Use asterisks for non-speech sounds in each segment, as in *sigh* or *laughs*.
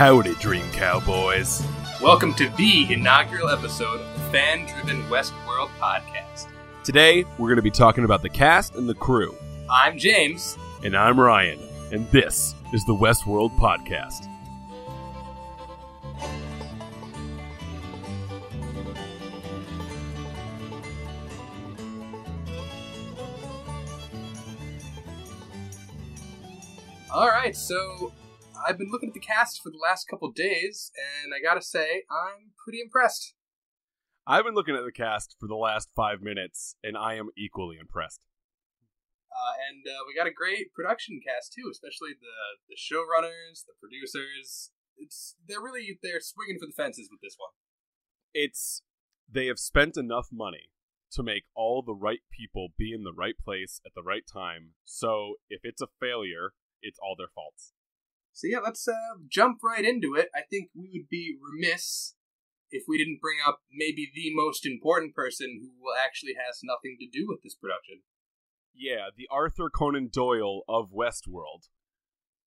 Howdy, Dream Cowboys. Welcome to the inaugural episode of the Fan Driven Westworld podcast. Today, we're going to be talking about the cast and the crew. I'm James. And I'm Ryan, and this is the Westworld podcast. All right, so I've been looking at the cast for the last couple days, and I gotta say, I'm pretty impressed. I've been looking at the cast for the last five minutes, and I am equally impressed. Uh, and uh, we got a great production cast too, especially the the showrunners, the producers. It's they're really they're swinging for the fences with this one. It's they have spent enough money to make all the right people be in the right place at the right time. So if it's a failure, it's all their faults. So yeah, let's uh, jump right into it. I think we would be remiss if we didn't bring up maybe the most important person who actually has nothing to do with this production. Yeah, the Arthur Conan Doyle of Westworld.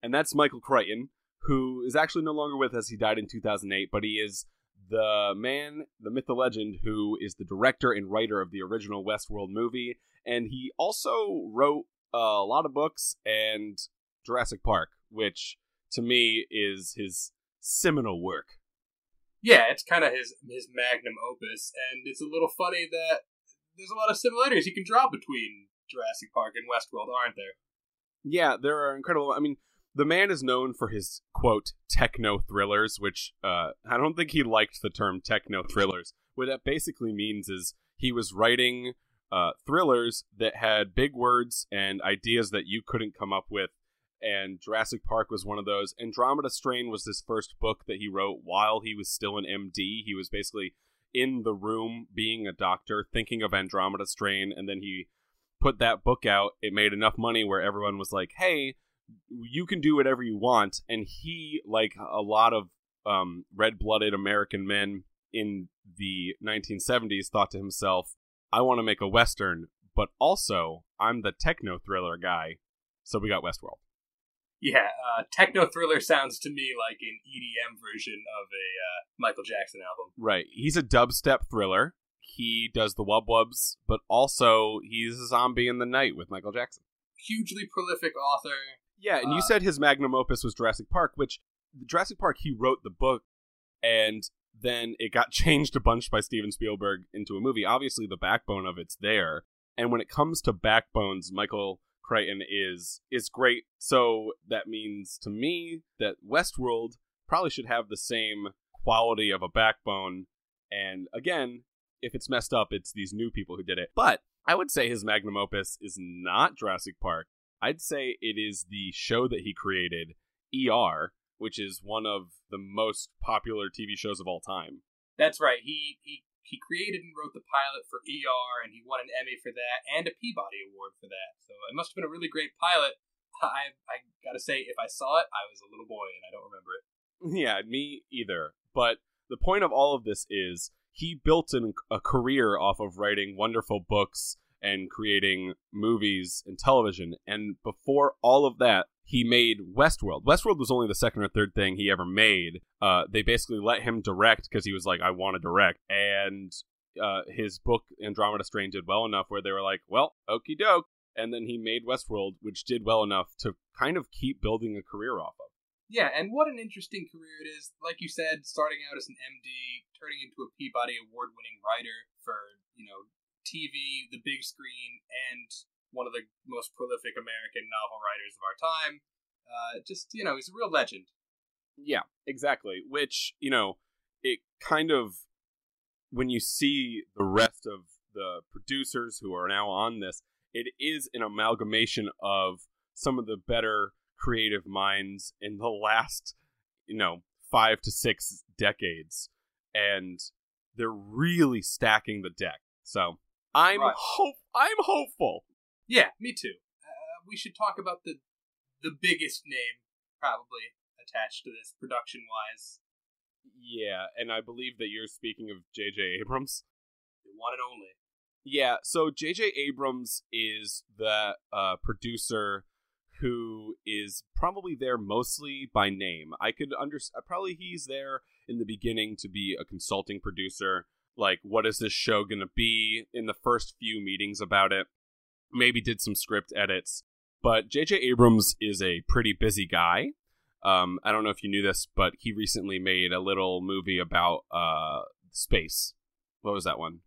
And that's Michael Crichton, who is actually no longer with us. He died in 2008, but he is the man, the myth, the legend, who is the director and writer of the original Westworld movie. And he also wrote a lot of books and Jurassic Park, which to me is his seminal work. Yeah, it's kind of his his magnum opus, and it's a little funny that there's a lot of similarities you can draw between Jurassic Park and Westworld, aren't there? Yeah, there are incredible. I mean, the man is known for his quote techno thrillers, which uh, I don't think he liked the term techno thrillers. What that basically means is he was writing uh, thrillers that had big words and ideas that you couldn't come up with and Jurassic Park was one of those. Andromeda Strain was his first book that he wrote while he was still an MD. He was basically in the room being a doctor thinking of Andromeda Strain and then he put that book out. It made enough money where everyone was like, "Hey, you can do whatever you want." And he like a lot of um, red-blooded American men in the 1970s thought to himself, "I want to make a western, but also I'm the techno thriller guy." So we got Westworld. Yeah, uh, techno thriller sounds to me like an EDM version of a uh, Michael Jackson album. Right. He's a dubstep thriller. He does the wub wubs, but also he's a zombie in the night with Michael Jackson. Hugely prolific author. Yeah, and uh, you said his magnum opus was Jurassic Park, which Jurassic Park he wrote the book, and then it got *laughs* changed a bunch by Steven Spielberg into a movie. Obviously, the backbone of it's there, and when it comes to backbones, Michael Crichton is is great. So that means to me that Westworld probably should have the same quality of a backbone. And again, if it's messed up, it's these new people who did it. But I would say his magnum opus is not Jurassic Park. I'd say it is the show that he created, ER, which is one of the most popular TV shows of all time. That's right. He he he created and wrote the pilot for ER, and he won an Emmy for that and a Peabody Award for that. So it must have been a really great pilot. *laughs* I I gotta say, if I saw it, I was a little boy and I don't remember it. Yeah, me either. But the point of all of this is he built an, a career off of writing wonderful books and creating movies and television. And before all of that, he made Westworld. Westworld was only the second or third thing he ever made. Uh, they basically let him direct because he was like, I want to direct. And uh, his book, Andromeda Strain, did well enough where they were like, well, okie doke. And then he made Westworld, which did well enough to kind of keep building a career off of. Yeah, and what an interesting career it is. Like you said, starting out as an MD, turning into a Peabody Award winning writer for, you know, TV, the big screen, and one of the most prolific American novel writers of our time. Uh, just you know, he's a real legend. Yeah, exactly. Which you know, it kind of when you see the rest of the producers who are now on this, it is an amalgamation of some of the better creative minds in the last, you know, five to six decades, and they're really stacking the deck. So I'm right. hope I'm hopeful yeah, me too. Uh, we should talk about the the biggest name probably attached to this production wise. Yeah, and I believe that you're speaking of J.J. Abrams. The one and only. Yeah, so J.J. Abrams is the uh, producer who is probably there mostly by name. I could understand. Probably he's there in the beginning to be a consulting producer. Like, what is this show going to be? In the first few meetings about it, maybe did some script edits. But J.J. Abrams is a pretty busy guy. Um, I don't know if you knew this, but he recently made a little movie about uh, space. What was that one?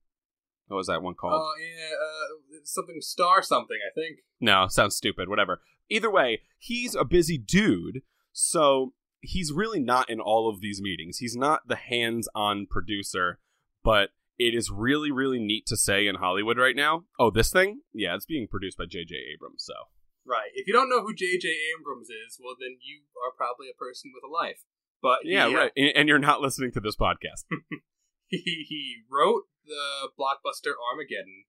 What was that one called? Oh yeah, uh, something star something. I think. No, sounds stupid. Whatever. Either way, he's a busy dude, so he's really not in all of these meetings. He's not the hands-on producer, but it is really, really neat to say in Hollywood right now. Oh, this thing? Yeah, it's being produced by J.J. Abrams. So Right. If you don't know who J.J. Abrams is, well, then you are probably a person with a life. But yeah, uh, right. And, and you're not listening to this podcast. *laughs* he, he wrote the blockbuster Armageddon.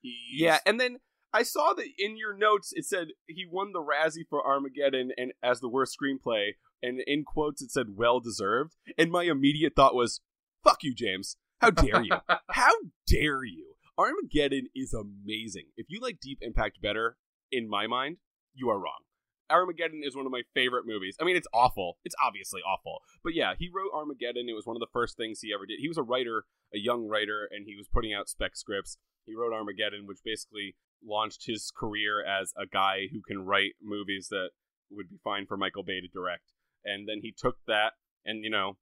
He's, Yeah, and then I saw that in your notes it said he won the Razzie for Armageddon and as the worst screenplay, and in quotes it said well deserved. And my immediate thought was, "Fuck you, James! How dare you? *laughs* How dare you? Armageddon is amazing. If you like Deep Impact better, in my mind, you are wrong." Armageddon is one of my favorite movies. I mean, it's awful. It's obviously awful. But yeah, he wrote Armageddon. It was one of the first things he ever did. He was a writer, a young writer, and he was putting out spec scripts. He wrote Armageddon, which basically launched his career as a guy who can write movies that would be fine for Michael Bay to direct. And then he took that and, you know,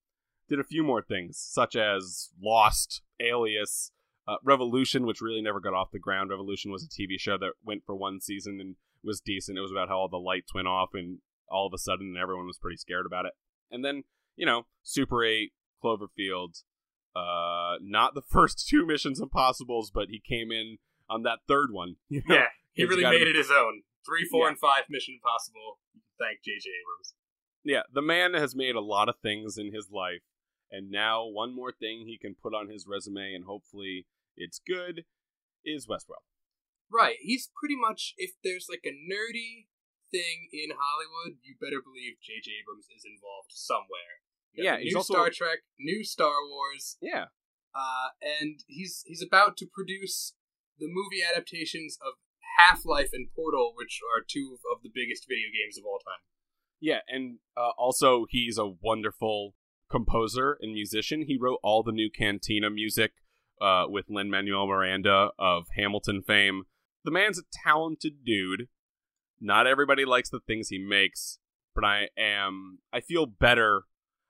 did a few more things, such as Lost, Alias, uh, Revolution, which really never got off the ground. Revolution was a TV show that went for one season and was decent. It was about how all the lights went off and all of a sudden everyone was pretty scared about it. And then, you know, Super 8, Cloverfield, uh, not the *laughs* first two Missions Impossibles, but he came in on that third one. You know? yeah, he really made it his own. Three, four, Yeah. and five Mission Impossible. Thank J.J. Abrams. Yeah, the man has made a lot of things in his life, and now one more thing he can put on his resume, and hopefully it's good, is Westworld. Right. He's pretty much if there's like a nerdy thing in Hollywood, you better believe J.J. Abrams is involved somewhere. You Yeah, new also- Star Trek, new Star Wars, Yeah, uh, and he's he's about to produce the movie adaptations of Half Life and Portal, which are two of the biggest video games of all time. yeah, and uh, also he's a wonderful composer and musician. He wrote all the new Cantina music uh, with Lin Manuel Miranda of Hamilton fame. The man's a talented dude. Not everybody likes the things he makes, but I am. I feel better.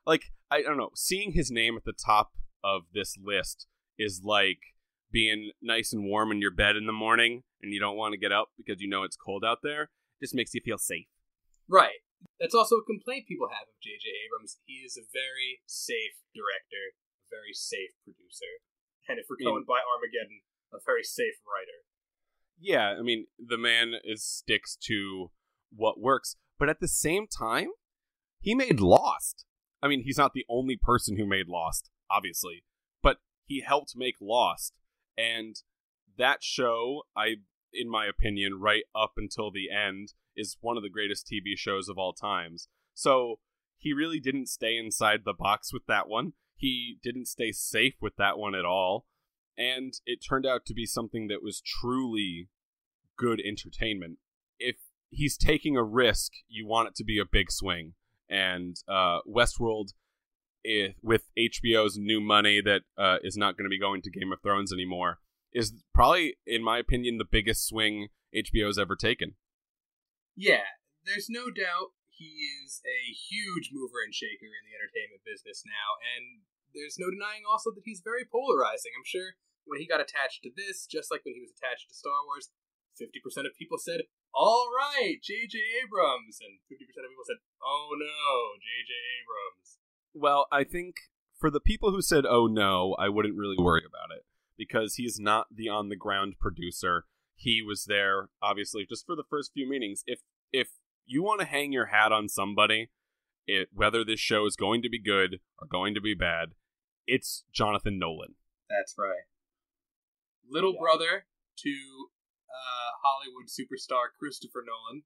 Like I, don't know. Seeing his name at the top of this list is like being nice and warm in your bed in the morning, and you don't want to get up because you know it's cold out there. Just makes you feel safe. Right. That's also a complaint people have of J.J. Abrams. He is a very safe director, a very safe producer, and if we're going by Armageddon, a very safe writer. yeah, I mean, the man is sticks to what works, but at the same time, he made Lost. I mean, he's not the only person who made Lost, obviously, but he helped make Lost, and that show, I, in my opinion, right up until the end, is one of the greatest TV shows of all times. So he really didn't stay inside the box with that one. He didn't stay safe with that one at all and it turned out to be something that was truly good entertainment. If he's taking a risk, you want it to be a big swing. And uh, Westworld, i with HBO's new money that uh, is not going to be going to Game of Thrones anymore, is probably, in my opinion, the biggest swing HBO's ever taken. Yeah, there's no doubt he is a huge mover and shaker in the entertainment business now, and there's no denying also that he's very polarizing. I'm sure when he got attached to this, just like when he was attached to Star Wars, 50% of people said, All right, J.J. Abrams, and 50% of people said, Oh no, J.J. Abrams. Well, I think for the people who said, oh no, I wouldn't really worry about it because he's not the on the ground producer. He was there, obviously, just for the first few meetings. If if you want to hang your hat on somebody, it, whether this show is going to be good or going to be bad, it's Jonathan Nolan. That's right. Little Yeah. brother to uh, Hollywood superstar Christopher Nolan.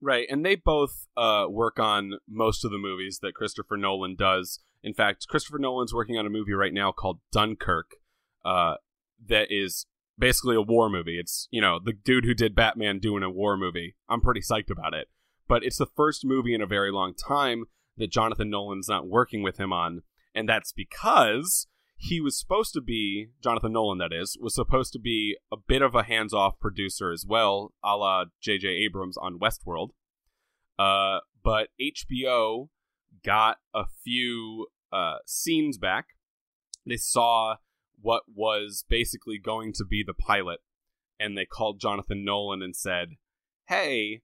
Right, and they both uh, work on most of the movies that Christopher Nolan does. In fact, Christopher Nolan's working on a movie right now called Dunkirk, uh, that is basically a war movie. It's you know the dude who did Batman doing a war movie. I'm pretty psyched about it. but it's the first movie in a very long time that Jonathan Nolan's not working with him on, and that's because he was supposed to be Jonathan Nolan, that is, was supposed to be a bit of a hands-off producer as well, a la J.J. Abrams on Westworld. Uh, but HBO got a few uh, scenes back. They saw what was basically going to be the pilot, and they called Jonathan Nolan and said, "Hey,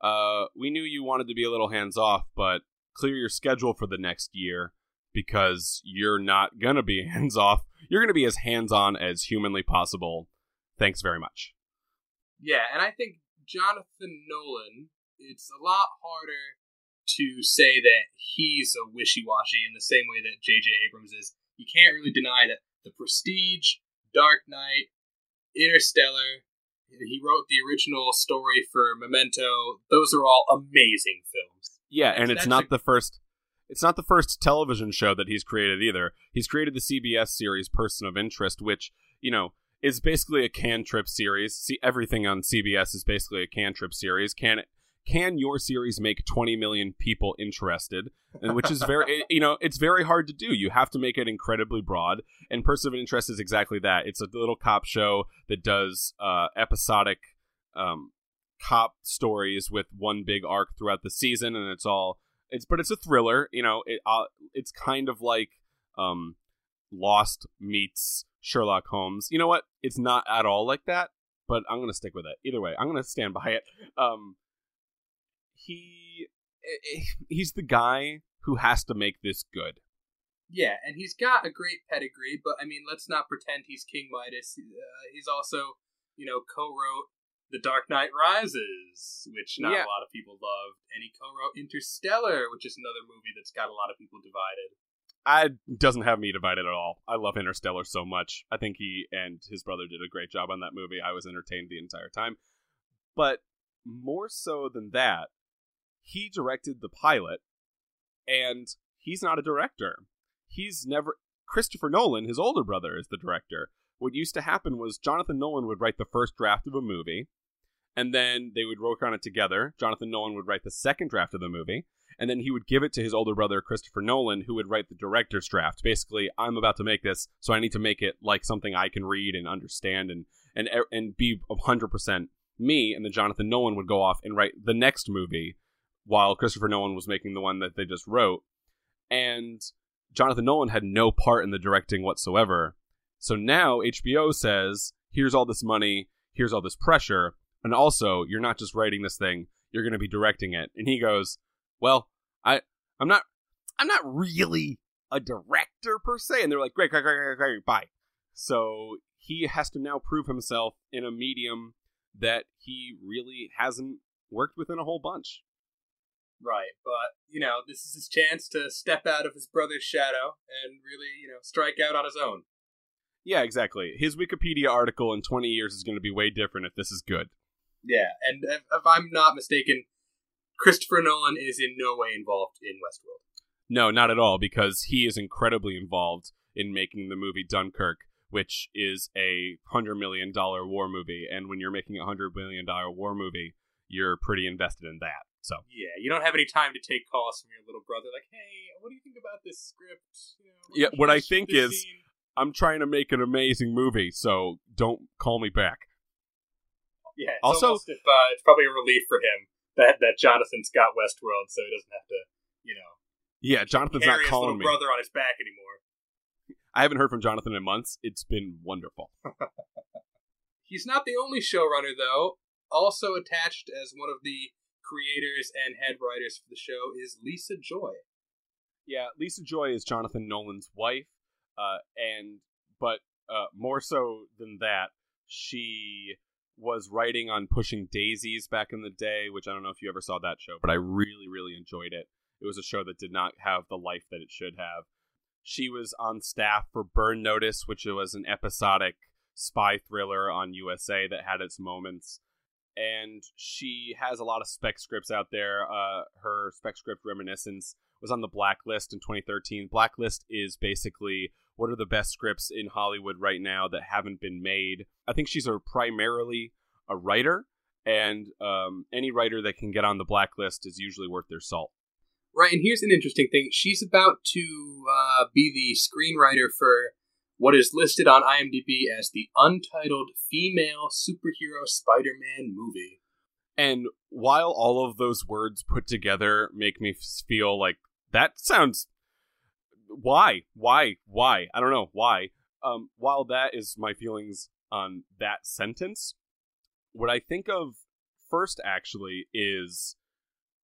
uh, we knew you wanted to be a little hands off, but clear your schedule for the next year because you're not gonna be *laughs* hands off. You're gonna be as hands on as humanly possible. Thanks very much." Yeah, and I think Jonathan Nolan, it's a lot harder to say that he's a wishy washy in the same way that J.J. Abrams is. You can't really deny that The Prestige, Dark Knight, Interstellar, he wrote the original story for Memento. Those are all amazing films. Yeah, and it's not a- the first. It's not the first television show that he's created either. He's created the CBS series Person of Interest, which you know is basically a cantrip series. See, everything on CBS is basically a cantrip series. Can can your series make 20 million people interested? And which is very *laughs* you know it's very hard to do. You have to make it incredibly broad. And person of interest is exactly that. It's a little cop show that does uh, episodic um, cop stories with one big arc throughout the season. And it's all it's but it's a thriller you know it uh, it's kind of like um, lost meets sherlock holmes. You know what? It's not at all like that but i'm gonna stick with it. Either way i'm gonna stand by it. Um he eh, eh, he's the guy who has to make this good. Yeah, and he's got a great pedigree, but I mean, let's not pretend he's King Midas. Uh, he's also, you know, co-wrote The Dark Knight Rises, which not yeah. a lot of people loved, and he co-wrote Interstellar, which is another movie that's got a lot of people divided. I doesn't have me divided at all. I love Interstellar so much. I think he and his brother did a great job on that movie. I was entertained the entire time. But more so than that, he directed the pilot, and he's not a director. He's never. Christopher Nolan, his older brother, is the director. What used to happen was Jonathan Nolan would write the first draft of a movie, and then they would work on it together. Jonathan Nolan would write the second draft of the movie, and then he would give it to his older brother Christopher Nolan, who would write the director's draft. Basically, I'm about to make this, so I need to make it like something I can read and understand and and and be 100% me. And then Jonathan Nolan would go off and write the next movie while Christopher Nolan was making the one that they just wrote. And Jonathan Nolan had no part in the directing whatsoever. So now HBO says, here's all this money, here's all this pressure, and also you're not just writing this thing, you're going to be directing it. And he goes, "Well, I I'm not I'm not really a director per se." And they're like, "Great, great, great, great, great, bye." So he has to now prove himself in a medium that he really hasn't worked with in a whole bunch. Right, but you know, this is his chance to step out of his brother's shadow and really, you know, strike out on his own. Yeah, exactly. His Wikipedia article in 20 years is going to be way different if this is good. Yeah, and if, if I'm not mistaken, Christopher Nolan is in no way involved in Westworld. No, not at all, because he is incredibly involved in making the movie Dunkirk, which is a hundred million dollar war movie. And when you're making a hundred million dollar war movie, you're pretty invested in that. So yeah, you don't have any time to take calls from your little brother. Like, hey, what do you think about this script? You know, yeah, what I think is, scene? I'm trying to make an amazing movie, so don't call me back. Yeah. also, if, uh, it's probably a relief for him that that Jonathan's got Westworld, so he doesn't have to, you know. Yeah, Jonathan's not calling me. brother on his back anymore. *laughs* I haven't heard from Jonathan in months. It's been wonderful. *laughs* He's not the only showrunner, though. Also attached as one of the creators and head writers for the show is Lisa Joy. Yeah, Lisa Joy is Jonathan Nolan's wife, uh, and but uh, more so than that, she was writing on Pushing Daisies back in the day, which I don't know if you ever saw that show, but I really, really enjoyed it. It was a show that did not have the life that it should have. She was on staff for Burn Notice, which was an episodic spy thriller on USA that had its moments and she has a lot of spec scripts out there. Uh, her spec script Reminiscence was on the Blacklist in 2013. Blacklist is basically what are the best scripts in Hollywood right now that haven't been made. I think she's a primarily a writer, and um, any writer that can get on the blacklist is usually worth their salt. Right, and here's an interesting thing. She's about to uh, be the screenwriter for what is listed on IMDb as the untitled female superhero Spider Man movie. And while all of those words put together make me feel like that sounds. Why? Why? Why? I don't know. Why? Um, while that is my feelings on that sentence, what I think of first actually is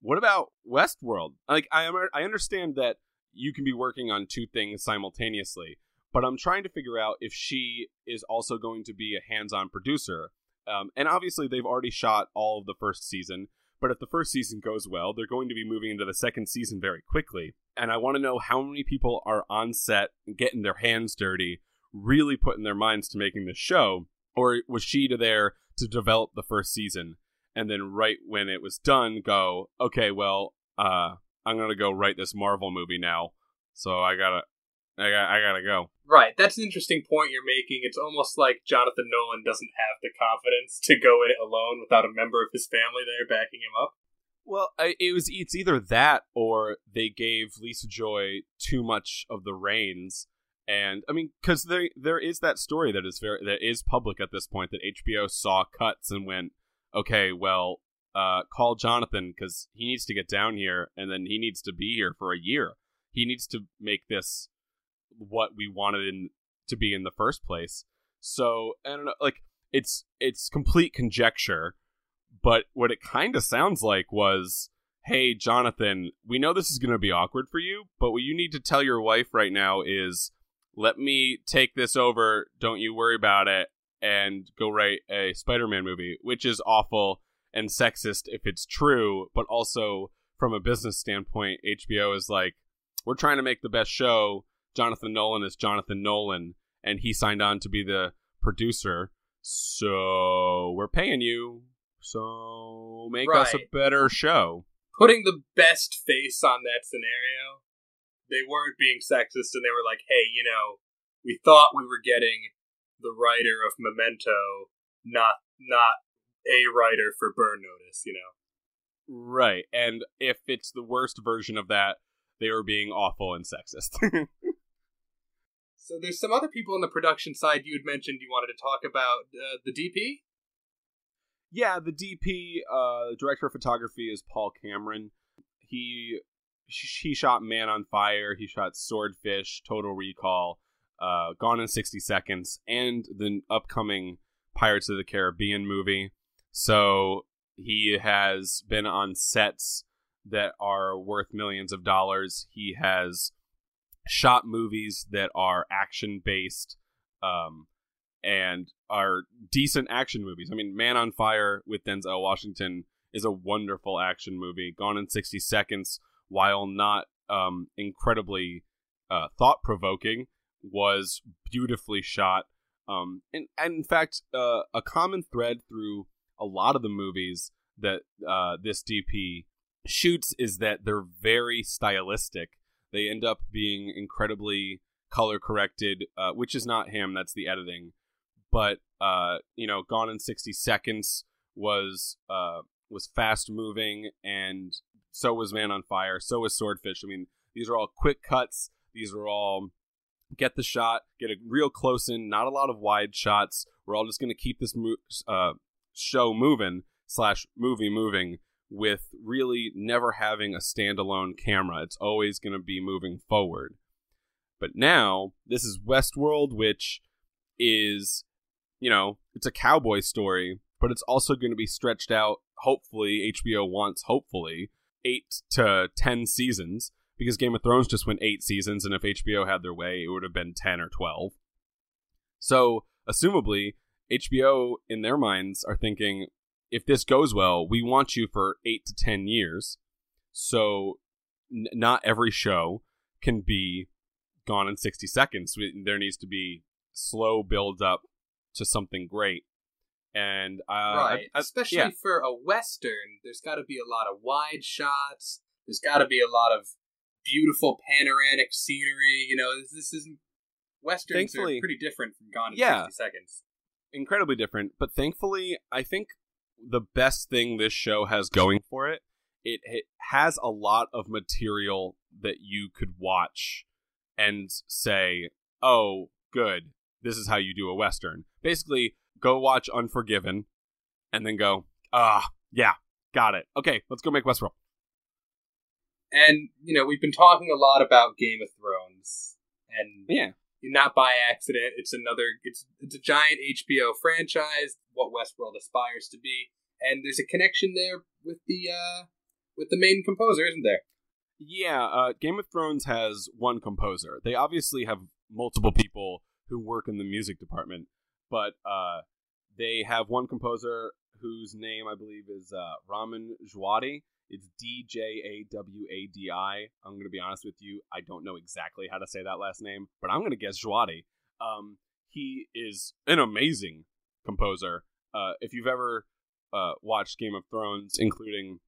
what about Westworld? Like I am I understand that you can be working on two things simultaneously, but I'm trying to figure out if she is also going to be a hands-on producer. Um, and obviously they've already shot all of the first season, but if the first season goes well, they're going to be moving into the second season very quickly. And I want to know how many people are on set getting their hands dirty, really putting their minds to making this show, or was she there to develop the first season and then right when it was done go okay well uh i'm gonna go write this marvel movie now so i gotta i gotta, I gotta go right that's an interesting point you're making. It's almost like jonathan nolan doesn't have the confidence to go in it alone without a member of his family there backing him up. Well, it was it's either that or they gave Lisa Joy too much of the reins, and I mean, because there there is that story that is very that is public at this point that HBO saw cuts and went, okay, well, uh, call Jonathan because he needs to get down here and then he needs to be here for a year. He needs to make this what we wanted in, to be in the first place. So I don't know, like it's it's complete conjecture, but what it kind of sounds like was, hey, Jonathan, we know this is going to be awkward for you, but what you need to tell your wife right now is, let me take this over. Don't you worry about it and go write a Spider-Man movie, which is awful and sexist if it's true, but also from a business standpoint, HBO is like, we're trying to make the best show. Jonathan Nolan is Jonathan Nolan, and he signed on to be the producer. So we're paying you. So make right. us a better show. Putting the best face on that scenario, they weren't being sexist, and they were like, "Hey, you know, we thought we were getting the writer of Memento, not not a writer for Burn Notice, you know. Right. And if it's the worst version of that, they were being awful and sexist. *laughs* so there's some other people on the production side you had mentioned you wanted to talk about uh, the DP? Yeah, the DP, uh, director of photography is Paul Cameron. He he shot Man on Fire, he shot Swordfish, Total Recall, uh, Gone in 60 Seconds, and the upcoming Pirates of the Caribbean movie. So he has been on sets that are worth millions of dollars. He has shot movies that are action based um, and are decent action movies. I mean, Man on Fire with Denzel Washington is a wonderful action movie. Gone in 60 Seconds, while not um, incredibly uh, thought provoking, was beautifully shot. Um, and, and in fact, uh, a common thread through a lot of the movies that uh, this DP shoots is that they're very stylistic. They end up being incredibly color corrected, uh, which is not him. That's the editing. But uh, you know, Gone in sixty seconds was uh, was fast moving, and so was Man on Fire. So was Swordfish. I mean, these are all quick cuts. These are all get the shot, get a real close in, not a lot of wide shots. We're all just going to keep this mo- uh, show moving slash movie moving with really never having a standalone camera. It's always going to be moving forward. But now this is Westworld, which is, you know, it's a cowboy story, but it's also going to be stretched out. Hopefully, HBO wants hopefully eight to ten seasons because Game of Thrones just went eight seasons, and if HBO had their way, it would have been 10 or 12. So, assumably, HBO, in their minds, are thinking if this goes well, we want you for eight to 10 years. So, n- not every show can be gone in 60 seconds. There needs to be slow build up to something great. And uh, right, I, I, especially yeah. for a western, there's got to be a lot of wide shots. There's got to be a lot of beautiful panoramic scenery. You know, this, this isn't westerns thankfully, are pretty different from Gone in yeah, 60 Seconds. Incredibly different, but thankfully, I think the best thing this show has going for it. It, it has a lot of material that you could watch and say, "Oh, good. This is how you do a western." Basically, go watch Unforgiven and then go, "Ah, yeah, got it. Okay, let's go make Westworld." And you know, we've been talking a lot about Game of Thrones, and Yeah. Not by accident. It's another. It's it's a giant HBO franchise. What Westworld aspires to be, and there's a connection there with the uh with the main composer, isn't there? Yeah, uh, Game of Thrones has one composer. They obviously have multiple people who work in the music department, but uh, they have one composer whose name I believe is uh, Ramin Djawadi. It's D J A W A D I. I'm going to be honest with you, I don't know exactly how to say that last name, but I'm going to guess Djawadi. Um, he is an amazing composer. Uh, if you've ever uh, watched Game of Thrones, including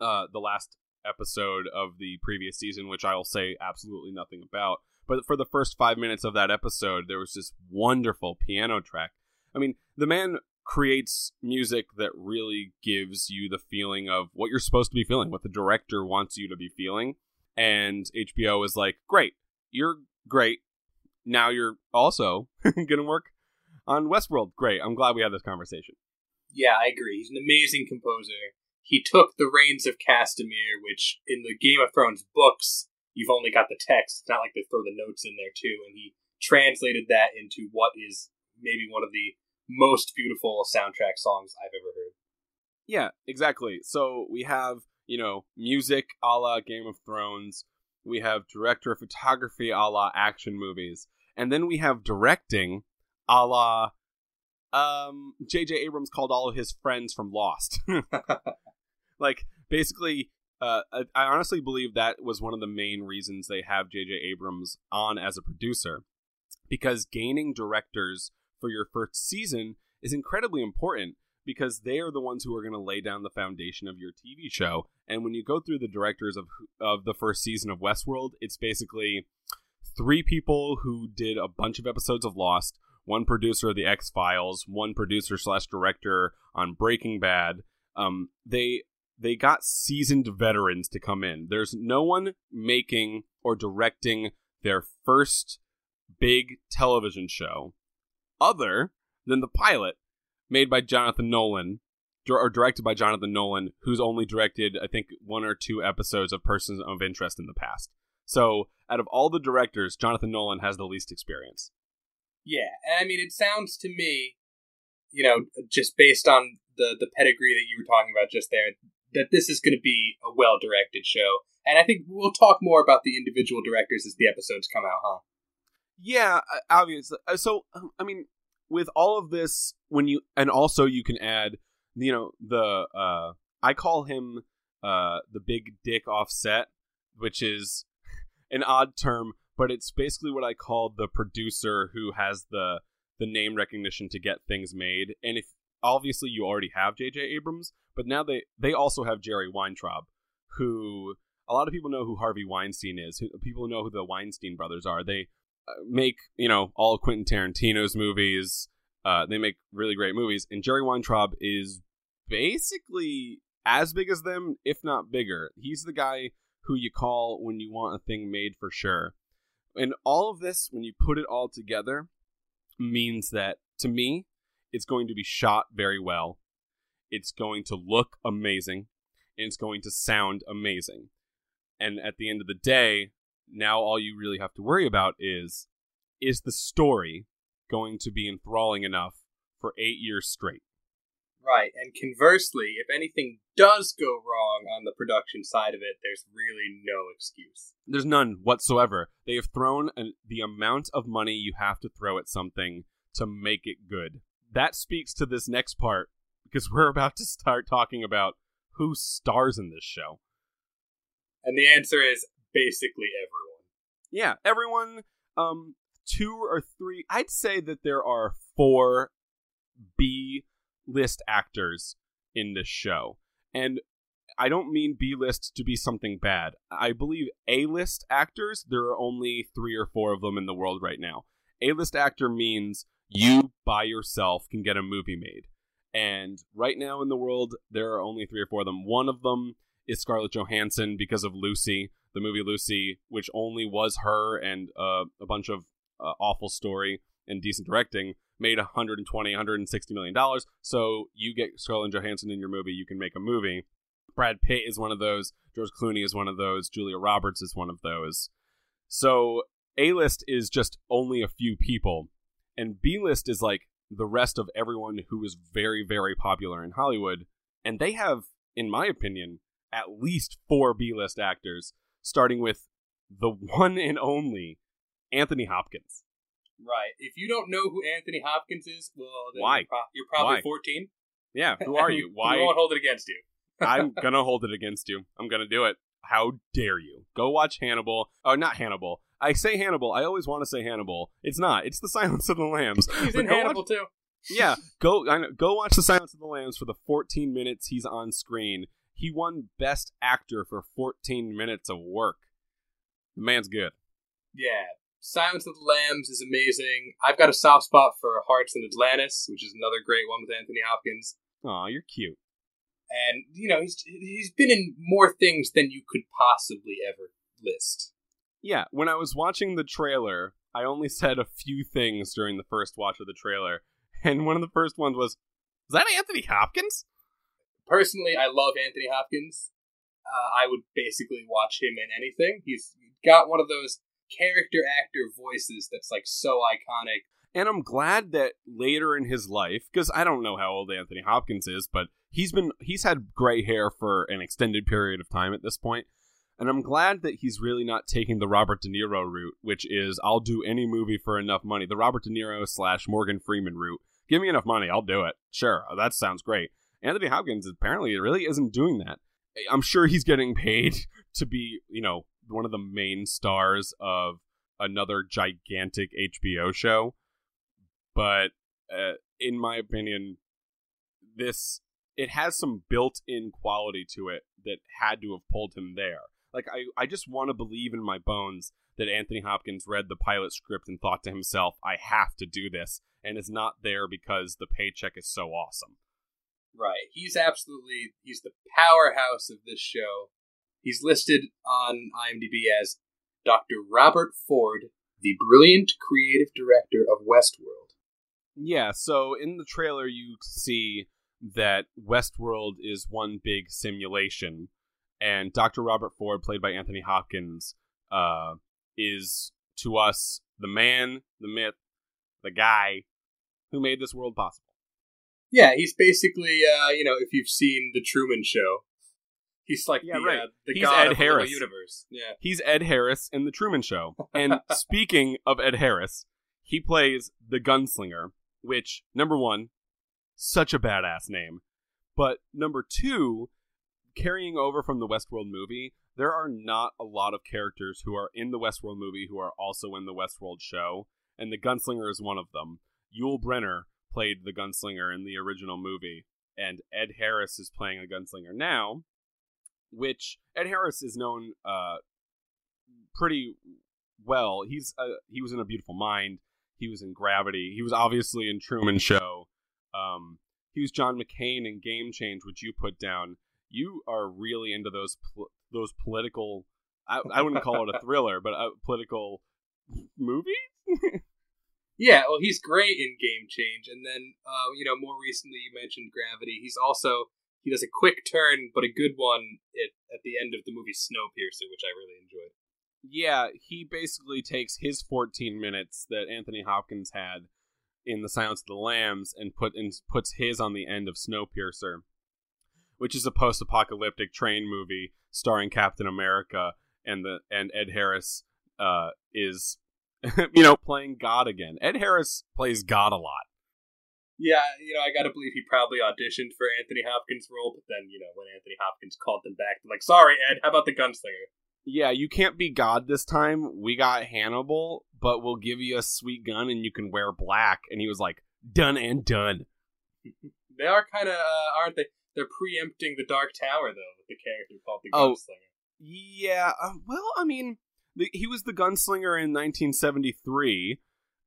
uh, the last episode of the previous season, which I will say absolutely nothing about. But for the first five minutes of that episode, there was this wonderful piano track. I mean, the man creates music that really gives you the feeling of what you're supposed to be feeling, what the director wants you to be feeling. And HBO is like, great, you're great. Now you're also *laughs* going to work on Westworld. Great. I'm glad we had this conversation. Yeah, I agree. He's an amazing composer. He took the rains of Castamere, which in the Game of Thrones books, you've only got the text. It's not like they throw the notes in there too. And he translated that into what is maybe one of the most beautiful soundtrack songs I've ever heard. Yeah, exactly. So we have, you know, music a la Game of Thrones. We have director of photography a la action movies. And then we have directing a la um J.J. Abrams called all of his friends from Lost. *laughs* like basically uh, I, I honestly believe that was one of the main reasons they have J.J. Abrams on as a producer because gaining directors for your first season is incredibly important because they are the ones who are going to lay down the foundation of your TV show. And when you go through the directors of of the first season of Westworld, it's basically three people who did a bunch of episodes of Lost, one producer of the X Files, one producer slash director on Breaking Bad. Um, they they got seasoned veterans to come in. There's no one making or directing their first big television show other than the pilot made by Jonathan Nolan or directed by Jonathan Nolan, who's only directed, I think, one or two episodes of Persons of Interest in the past. So, out of all the directors, Jonathan Nolan has the least experience. Yeah, and I mean, it sounds to me, you know, just based on the the pedigree that you were talking about just there, that this is going to be a well directed show. And I think we'll talk more about the individual directors as the episodes come out, huh? Yeah, obviously. So, I mean, with all of this, when you and also you can add, you know, the uh, I call him uh the big dick offset, which is *laughs* an odd term, but it's basically what I call the producer who has the the name recognition to get things made. And if obviously you already have J.J. Abrams, but now they they also have Jerry Weintraub, who a lot of people know who Harvey Weinstein is. People know who the Weinstein brothers are. They make you know all Quentin Tarantino's movies. Uh, they make really great movies, and Jerry Weintraub is basically as big as them, if not bigger. He's the guy who you call when you want a thing made for sure. And all of this, when you put it all together, means that to me, it's going to be shot very well. It's going to look amazing, and it's going to sound amazing. And at the end of the day, now all you really have to worry about is is the story going to be enthralling enough for eight years straight? Right, and conversely, if anything does go wrong on the production side of it, there's really no excuse. There's none whatsoever. They have thrown an, the amount of money you have to throw at something to make it good. That speaks to this next part because *laughs* we're about to start talking about who stars in this show. And the answer is basically everyone. Yeah, everyone. Um, two or three. I'd say that there are four B list actors in this show, and I don't mean B list to be something bad. I believe A list actors. There are only three or four of them in the world right now. A list actor means you by yourself can get a movie made. And right now in the world, there are only three or four of them. One of them is Scarlett Johansson because of Lucy, the movie Lucy, which only was her and uh, a bunch of uh, awful story and decent directing, made 120, 160 million dollars. So you get Scarlett Johansson in your movie, you can make a movie. Brad Pitt is one of those. George Clooney is one of those. Julia Roberts is one of those. So A list is just only a few people, and B list is like the rest of everyone who is very, very popular in Hollywood. And they have, in my opinion, at least four B list actors, starting with the one and only Anthony Hopkins. Right. If you don't know who Anthony Hopkins is, well, then Why? You're, pro- you're probably Why? 14. Yeah, who are you? *laughs* Why? won't hold it against you. *laughs* I'm gonna hold it against you. I'm gonna do it. How dare you? Go watch Hannibal. Oh, not Hannibal. I say Hannibal. I always want to say Hannibal. It's not. It's The Silence of the Lambs. *laughs* He's But in go watch- Hannibal too. yeah, go I know, go watch The Silence of the Lambs for the 14 minutes he's on screen. He won Best Actor for 14 minutes of work. The man's good. Yeah. Silence of the Lambs is amazing. I've got a soft spot for Hearts in Atlantis, which is another great one with Anthony Hopkins. Aw, you're cute. And you know he's he's been in more things than you could possibly ever list. Yeah, when I was watching the trailer, I only said a few things during the first watch of the trailer, and one of the first ones was, "Is that Anthony Hopkins?" Personally, I love Anthony Hopkins. Uh, I would basically watch him in anything. He's got one of those character actor voices that's like so iconic. And I'm glad that later in his life, because I don't know how old Anthony Hopkins is, but he's been he's had gray hair for an extended period of time at this point. And I'm glad that he's really not taking the Robert De Niro route, which is I'll do any movie for enough money. The Robert De Niro slash Morgan Freeman route. Give me enough money, I'll do it. Sure, that sounds great. Anthony Hopkins apparently really isn't doing that. I'm sure he's getting paid *laughs* to be, you know, one of the main stars of another gigantic HBO show. But uh, in my opinion, this it has some built-in quality to it that had to have pulled him there. Like I, I just want to believe in my bones that Anthony Hopkins read the pilot script and thought to himself, "I have to do this," and is not there because the paycheck is so awesome. Right. He's absolutely he's the powerhouse of this show. He's listed on IMDb as Dr. Robert Ford, the brilliant creative director of Westworld. Yeah, so in the trailer you see that Westworld is one big simulation, and Dr. Robert Ford, played by Anthony Hopkins, uh, is to us the man, the myth, the guy who made this world possible. Yeah, he's basically uh, you know, if you've seen the Truman show, he's like Yeah, the right. uh, the He's god Ed of the Harris. universe. Yeah. He's Ed Harris in The Truman Show. *laughs* And speaking of Ed Harris, he plays the gunslinger, which, number one, such a badass name. But number two, carrying over from the Westworld movie, there are not a lot of characters who are in the Westworld movie who are also in the Westworld show, and the gunslinger is one of them. Yul Brynner played the gunslinger in the original movie, and Ed Harris is playing a gunslinger now, which Ed Harris is known uh, pretty well. He's uh, he was in A Beautiful Mind. He was in Gravity. He was obviously in Truman Show. Um, he was John McCain in Game Change, which you put down. You are really into those pol- those political. I, I wouldn't call it a thriller, but a political *laughs* movie. *laughs* Yeah, well, he's great in Game Change, and then uh, you know more recently you mentioned Gravity. He's also he does a quick turn, but a good one at, at the end of the movie Snowpiercer, which I really enjoyed. yeah, he basically takes his 14 minutes that Anthony Hopkins had in The Silence of the Lambs and put and puts his on the end of Snowpiercer, which is a post-apocalyptic train movie starring Captain America and the and Ed Harris uh, is *laughs* you know playing God again. Ed Harris plays God a lot. Yeah, you know I got to believe he probably auditioned for Anthony Hopkins' role, but then you know when Anthony Hopkins called them back, they're like, "Sorry, Ed, how about the gunslinger?" Yeah, you can't be God this time. We got Hannibal, but we'll give you a sweet gun and you can wear black. And he was like, done and done. *laughs* They are kind of, uh, aren't they? They're preempting the Dark Tower though with the character called the Oh. gunslinger. Yeah, uh, well, I mean, the, he was the gunslinger in 1973.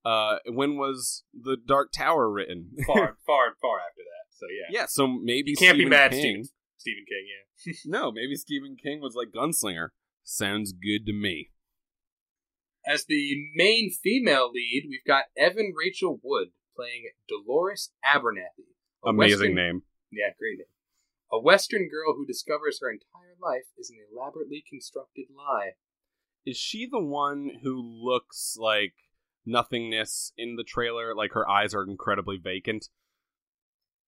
Uh, when was the Dark Tower written? *laughs* Far, *laughs* far, far after that. So yeah, Yeah, so maybe you can't Stephen be mad, King. Stephen. Stephen King. Yeah. *laughs* No, maybe Stephen King was like Gunslinger. Sounds good to me. As the main female lead, we've got Evan Rachel Wood playing Dolores Abernathy. Amazing Western- name. Yeah, great name. A Western girl who discovers her entire life is an elaborately constructed lie. Is she the one who looks like nothingness in the trailer? Like her eyes are incredibly vacant.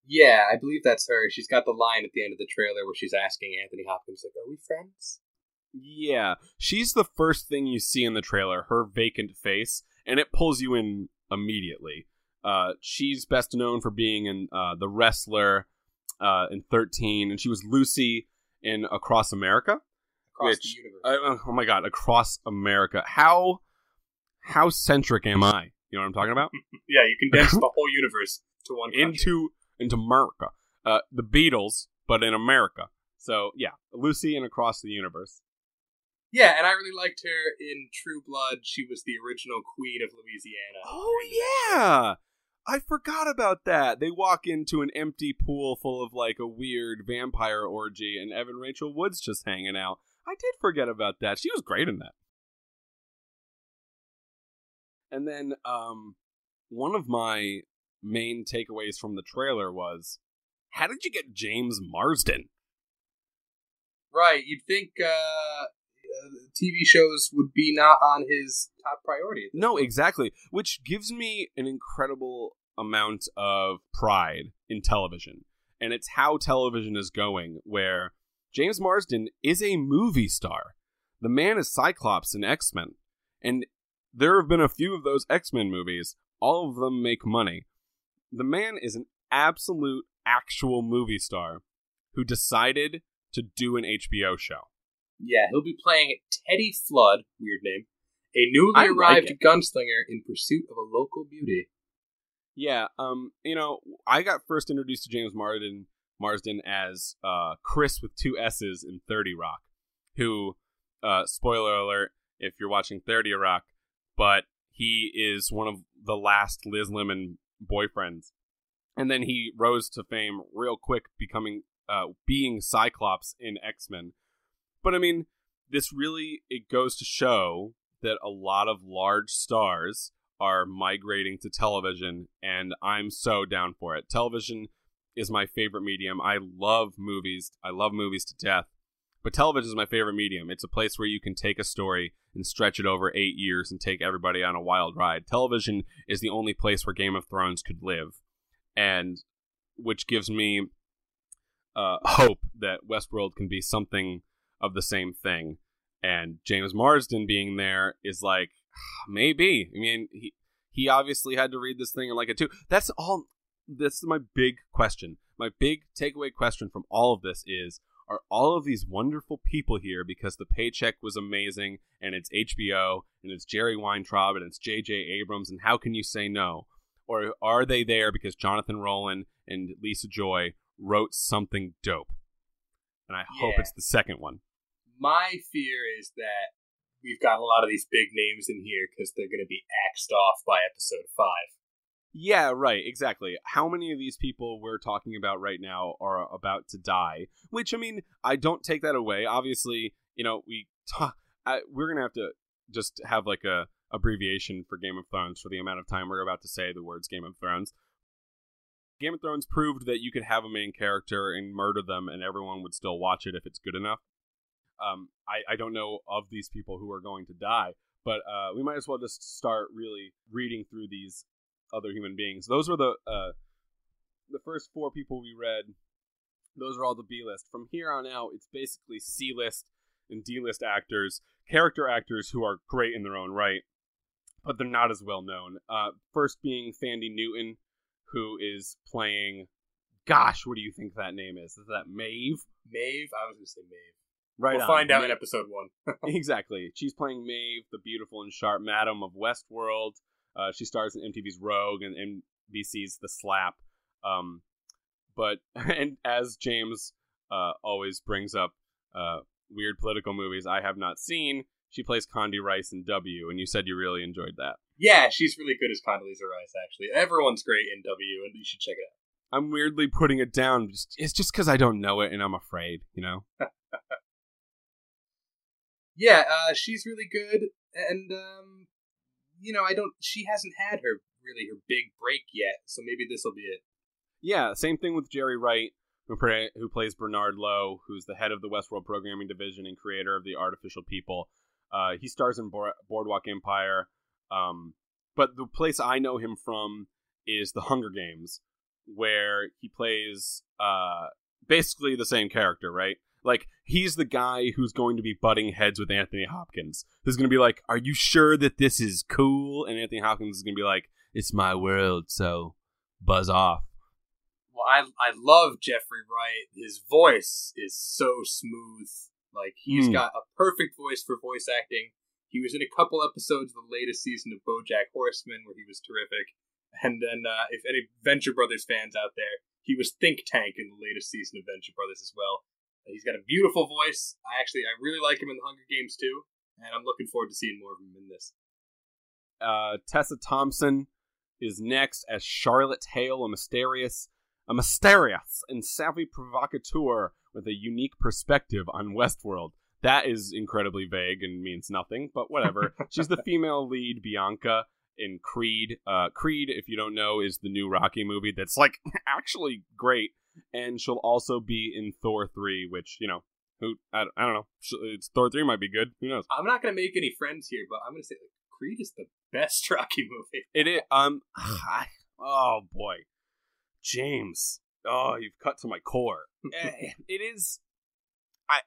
Yeah, I believe that's her. She's got the line at the end of the trailer where she's asking Anthony Hopkins, like, "Are we friends?" Yeah, she's the first thing you see in the trailer, her vacant face, and it pulls you in immediately. Uh, she's best known for being in uh, The Wrestler uh, in 13, and she was Lucy in Across America. Across Which- the universe. Uh, oh my god, Across America. How how centric am I? You know what I'm talking about? *laughs* yeah, you condense the whole universe to one country. into into America. Uh, the Beatles, but in America. So yeah, Lucy and Across the Universe. Yeah, and I really liked her in True Blood. She was the original queen of Louisiana. Oh yeah, I forgot about that. They walk into an empty pool full of like a weird vampire orgy, and Evan Rachel Wood's just hanging out. I did forget about that. She was great in that. And then, um, one of my main takeaways from the trailer was, how did you get James Marsden? Right, you'd think uh, uh, TV shows would be not on his top priority. No, point. exactly. Which gives me an incredible amount of pride in television. And it's how television is going, where James Marsden is a movie star. The man is Cyclops in X Men. And there have been a few of those X Men movies. All of them make money. The man is an absolute, actual movie star who decided to do an HBO show. Yeah, he'll be playing Teddy Flood, weird name, a newly I arrived it. gunslinger in pursuit of a local beauty. Yeah, um, you know, I got first introduced to James Marsden Marsden as uh Chris with two S's in 30 Rock, who uh spoiler alert if you're watching 30 Rock, but he is one of the last Liz Lemon boyfriends. And then he rose to fame real quick becoming uh being Cyclops in X-Men. But I mean, this really it goes to show that a lot of large stars are migrating to television and I'm so down for it. Television is my favorite medium. I love movies. I love movies to death. But television is my favorite medium. It's a place where you can take a story and stretch it over 8 years and take everybody on a wild ride. Television is the only place where Game of Thrones could live. And which gives me uh, hope that Westworld can be something of the same thing. And James Marsden being there is like *sighs* maybe. I mean, he he obviously had to read this thing and like it too. That's all. That's my big question. My big takeaway question from all of this is: Are all of these wonderful people here because the paycheck was amazing and it's HBO and it's Jerry Weintraub and it's J.J. Abrams and how can you say no? Or are they there because Jonathan Nolan and Lisa Joy wrote something dope? And I hope it's the second one. My fear is that we've got a lot of these big names in here because they're going to be axed off by episode five. Yeah, right, exactly. How many of these people we're talking about right now are about to die? Which I mean, I don't take that away. Obviously, you know, we talk, I, we're gonna have to just have like a abbreviation for Game of Thrones for the amount of time we're about to say the words Game of Thrones. Game of Thrones proved that you could have a main character and murder them, and everyone would still watch it if it's good enough. Um, I, I don't know of these people who are going to die, but uh, we might as well just start really reading through these other human beings. Those were the uh, the first four people we read. Those are all the B list. From here on out, it's basically C list and D list actors, character actors who are great in their own right, but they're not as well known. Uh, first being Thandie Newton, who is playing. Gosh, what do you think that name is? Is that Maeve? Maeve, I was going to say Maeve. Right. we'll on. find out in episode one. *laughs* exactly. She's playing Maeve, the beautiful and sharp madam of Westworld. Uh, she stars in MTV's Rogue and NBC's The Slap. Um, but *laughs* and as James uh, always brings up uh, weird political movies I have not seen, she plays Condi Rice in W, and you said you really enjoyed that. yeah, she's really good as Condoleezza Rice, actually. Everyone's great in W, and you should check it out. I'm weirdly putting it down. It's just because I don't know it and I'm afraid, you know. *laughs* yeah, uh, she's really good, and um, you know, I don't. She hasn't had her really her big break yet, so maybe this will be it. Yeah, same thing with Jeffrey Wright, who play, who plays Bernard Lowe, who's the head of the Westworld programming division and creator of the Artificial People. Uh, he stars in Boardwalk Empire, um, but the place I know him from is The Hunger Games, where he plays uh, basically the same character, right? Like he's the guy who's going to be butting heads with Anthony Hopkins. Who's going to be like, "Are you sure that this is cool?" And Anthony Hopkins is going to be like, "It's my world, so buzz off." Well, I I love Jeffrey Wright. His voice is so smooth. Like he's mm. got a perfect voice for voice acting. He was in a couple episodes of the latest season of BoJack Horseman where he was terrific. And then, uh, if any Venture Brothers fans out there, he was Think Tank in the latest season of Venture Brothers as well. He's got a beautiful voice. I actually, I really like him in the Hunger Games too, and I'm looking forward to seeing more of him in this. Uh, Tessa Thompson is next as Charlotte Hale, a mysterious, a mysterious and savvy provocateur with a unique perspective on Westworld. That is incredibly vague and means nothing, but whatever. *laughs* She's the female lead, Bianca, in Creed. Uh, Creed, if you don't know, is the new Rocky movie that's like *laughs* actually great and she'll also be in Thor three, which you know, who I, I don't know, it's Thor three might be good. Who knows? I'm not gonna make any friends here, but I'm gonna say like, Creed is the best *laughs* Rocky movie. It is. Um. I Oh boy, James. Oh, you've cut to my core. *laughs* Eh, it is. I.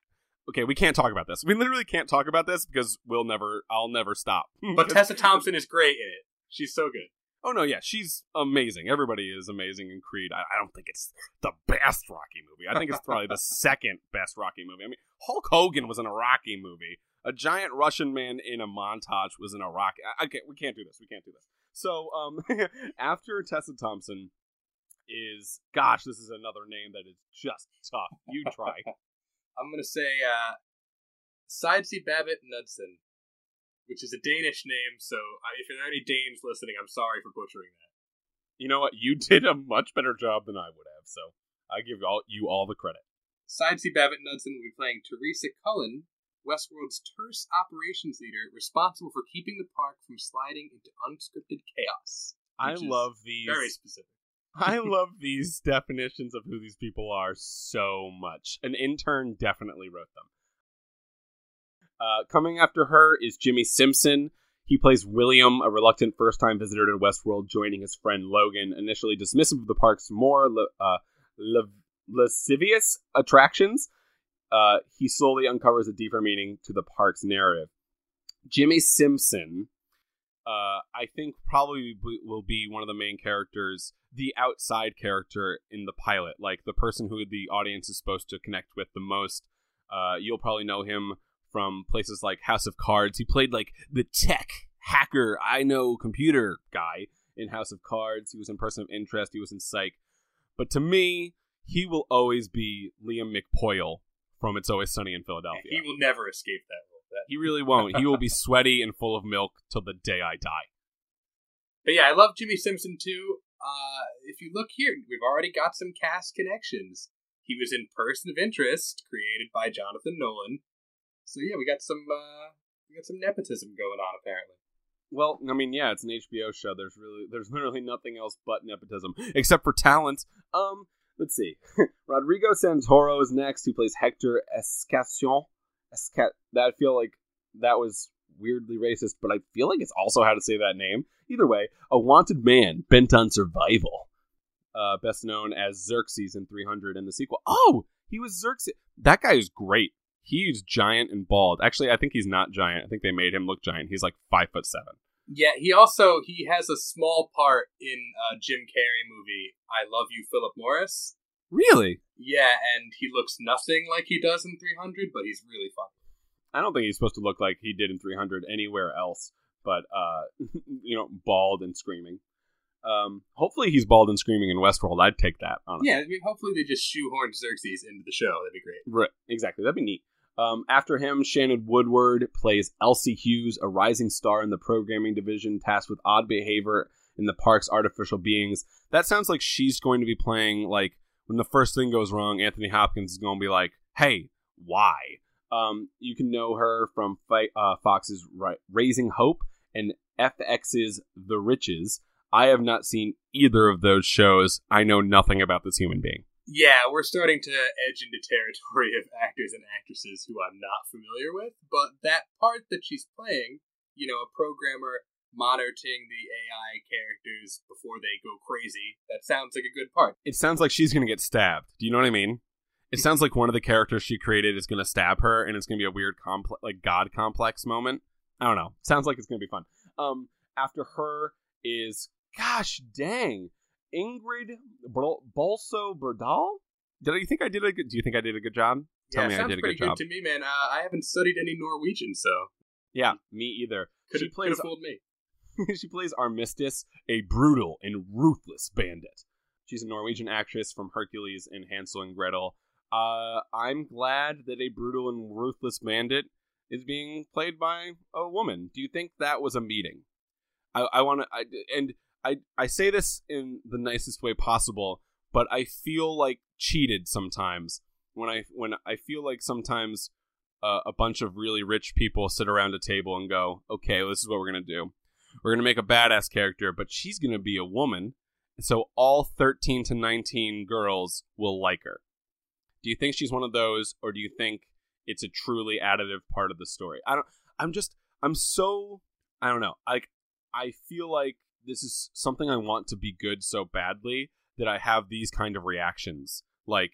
Okay, we can't talk about this. We literally can't talk about this because we'll never. I'll never stop. but *laughs* Tessa Thompson is great in it. She's so good. Oh no, yeah, she's amazing. Everybody is amazing in Creed. I, I don't think it's the best Rocky movie. I think it's probably the *laughs* second best Rocky movie. I mean, Hulk Hogan was in a Rocky movie. A giant Russian man in a montage was in a Rocky. Okay, we can't do this. We can't do this. So, um, *laughs* after Tessa Thompson is, gosh, this is another name that is just tough. You try. *laughs* I'm gonna say, uh, Sidesy Babett Knudsen which is a Danish name. So if there are any Danes listening, I'm sorry for butchering that. You know what? You *laughs* did a much better job than I would have. So I give all, you all the credit. Sidesy Babett Knudsen will be playing Teresa Cullen, Westworld's terse operations leader, responsible for keeping the park from sliding into unscripted chaos. I love these very specific. *laughs* I *laughs* love these definitions of who these people are so much. An intern definitely wrote them. Uh, coming after her is Jimmy Simpson. He plays William, a reluctant first time visitor to Westworld, joining his friend Logan, initially dismissive of the park's more uh, lascivious attractions. Uh, he slowly uncovers a deeper meaning to the park's narrative. Jimmy Simpson, uh, I think, probably will be one of the main characters, the outside character in the pilot, like the person who the audience is supposed to connect with the most. Uh, you'll probably know him from places like House of Cards. He played like the tech hacker, I know computer guy in House of Cards. He was in Person of Interest. He was in Psych. But to me, he will always be Liam McPoyle from It's Always Sunny in Philadelphia. He will never escape that role. That. He really won't. he will be sweaty and full of milk till the day I die. But yeah, I love Jimmy Simpson too. Uh, if you look here, we've already got some cast connections. He was in Person of Interest, created by Jonathan Nolan. So yeah, we got some uh, we got some nepotism going on apparently. Well, I mean, yeah, it's an HBO show. There's really there's *laughs* literally nothing else but nepotism except for talent. Um, let's see. *laughs* Rodrigo Santoro is next. He plays Hector Escacion. Esca- that I feel like that was weirdly racist, but I feel like it's also how to say that name. Either way, a wanted man bent on survival. Uh, best known as Xerxes in 300 and the sequel. Oh, he was Xerxes. That guy is great he's giant and bald. Actually, I think he's not giant. I think they made him look giant. He's like five foot seven. Yeah, he also he has a small part in a Jim Carrey movie, I Love You, Philip Morris. Really? Yeah, and he looks nothing like he does in 300, but he's really fun. I don't think he's supposed to look like he did in 300 anywhere else, but uh, *laughs* you know, bald and screaming. Um, hopefully he's bald and screaming in Westworld. I'd take that. Honestly. Yeah, I mean, hopefully they just shoehorn Xerxes into the show. That'd be great. Right, exactly. That'd be neat. Um, after him, Shannon Woodward plays Elsie Hughes, a rising star in the programming division tasked with odd behavior in the park's artificial beings. That sounds like she's going to be playing like when the first thing goes wrong, Anthony Hopkins is going to be like, "Hey, why?" Um, you can know her from uh, Fox's Raising Hope and FX's The Riches. I have not seen either of those shows. I know nothing about this human being. Yeah, we're starting to edge into territory of actors and actresses who I'm not familiar with, but that part that she's playing, you know, a programmer monitoring the AI characters before they go crazy, that sounds like a good part. It sounds like she's going to get stabbed. Do you know what I mean? It sounds like one of the characters she created is going to stab her, and it's going to be a weird, complex, like God complex moment. I don't know. Sounds like it's going to be fun. Um, after her is, gosh dang, Ingrid Bolso Berdal. Did you think I did a good? Do you think I did a good job? Tell yeah, me I did a good job. to me, man. Uh, I haven't studied any Norwegian, so yeah, me either. Could have plays... fooled me. *laughs* she plays Armistice, a brutal and ruthless bandit. She's a Norwegian actress from Hercules and Hansel and Gretel. Uh, I'm glad that a brutal and ruthless bandit is being played by a woman. Do you think that was a meeting? I, I want to, and I, I say this in the nicest way possible, but I feel like cheated sometimes when I when I feel like sometimes uh, a bunch of really rich people sit around a table and go, "Okay, well, this is what we're gonna do. We're gonna make a badass character, but she's gonna be a woman, so all thirteen to nineteen girls will like her." Do you think she's one of those, or do you think it's a truly additive part of the story? I don't. I'm just. I'm so. I don't know. Like I feel like this is something I want to be good so badly that I have these kind of reactions. Like,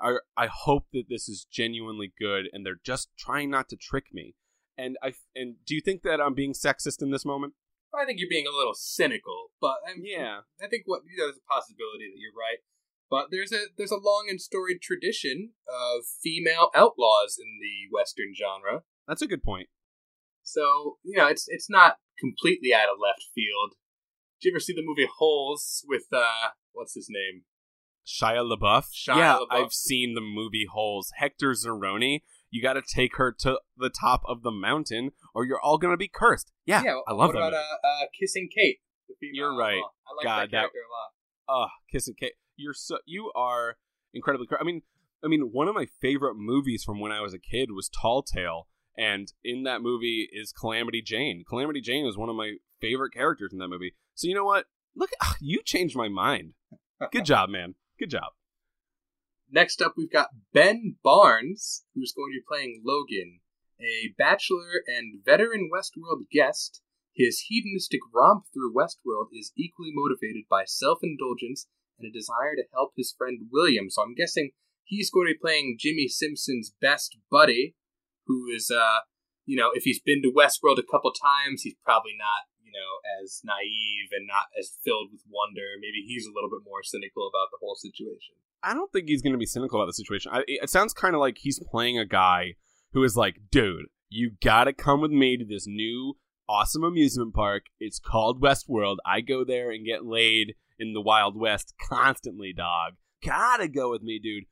I I hope that this is genuinely good, and they're just trying not to trick me. And I and do you think that I'm being sexist in this moment? I think you're being a little cynical, but I'm, yeah, I think what you know, there's a possibility that you're right. But there's a there's a long and storied tradition of female outlaws in the western genre. That's a good point. So you know, it's it's not completely out of left field did you ever see the movie Holes with uh what's his name? Shia LaBeouf. Shia yeah, LaBeouf. I've seen the movie Holes. Hector Zeroni. You got to take her to the top of the mountain, or you're all gonna be cursed. Yeah, yeah I love what. About, uh, uh, Kissing Kate. You're right. I like God, that character that, a lot. Uh, Kissing Kate. You're so you are incredibly. I mean, I mean, one of my favorite movies from when I was a kid was Tall Tale, and in that movie is Calamity Jane. Calamity Jane is one of my favorite characters in that movie. So you know what? Look, *sighs* you changed my mind. Good *laughs* job, man. Good job. Next up, we've got Ben Barnes, who's going to be playing Logan, a bachelor and veteran Westworld guest. His hedonistic romp through Westworld is equally motivated by self indulgence and a desire to help his friend William. So I'm guessing he's going to be playing Jimmy Simpson's best buddy, who is, uh, you know, if he's been to Westworld a couple times, he's probably not you know, as naive and not as filled with wonder. Maybe he's a little bit more cynical about the whole situation. I don't think he's going to be cynical about the situation. I, it sounds kind of like he's playing a guy who is like, dude, you got to come with me to this new awesome amusement park. It's called Westworld. I go there and get laid in the Wild West constantly, dog. Gotta go with me, dude.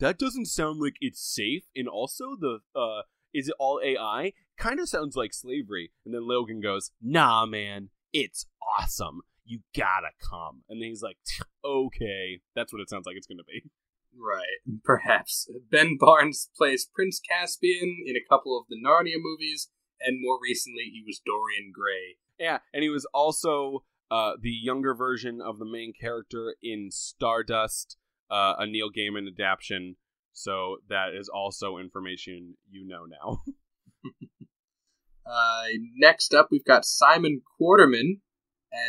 That doesn't sound like it's safe. And also, the uh, is it all AI? Kind of sounds like slavery. And then Logan goes, Nah, man, it's awesome. You gotta come. And then he's like, Okay. That's what it sounds like it's gonna be. Right, perhaps. Ben Barnes plays Prince Caspian in a couple of the Narnia movies, and more recently, he was Dorian Gray. Yeah, and he was also uh, the younger version of the main character in Stardust, uh, a Neil Gaiman adaptation so that is also information you know now. *laughs* uh, next up, we've got Simon Quarterman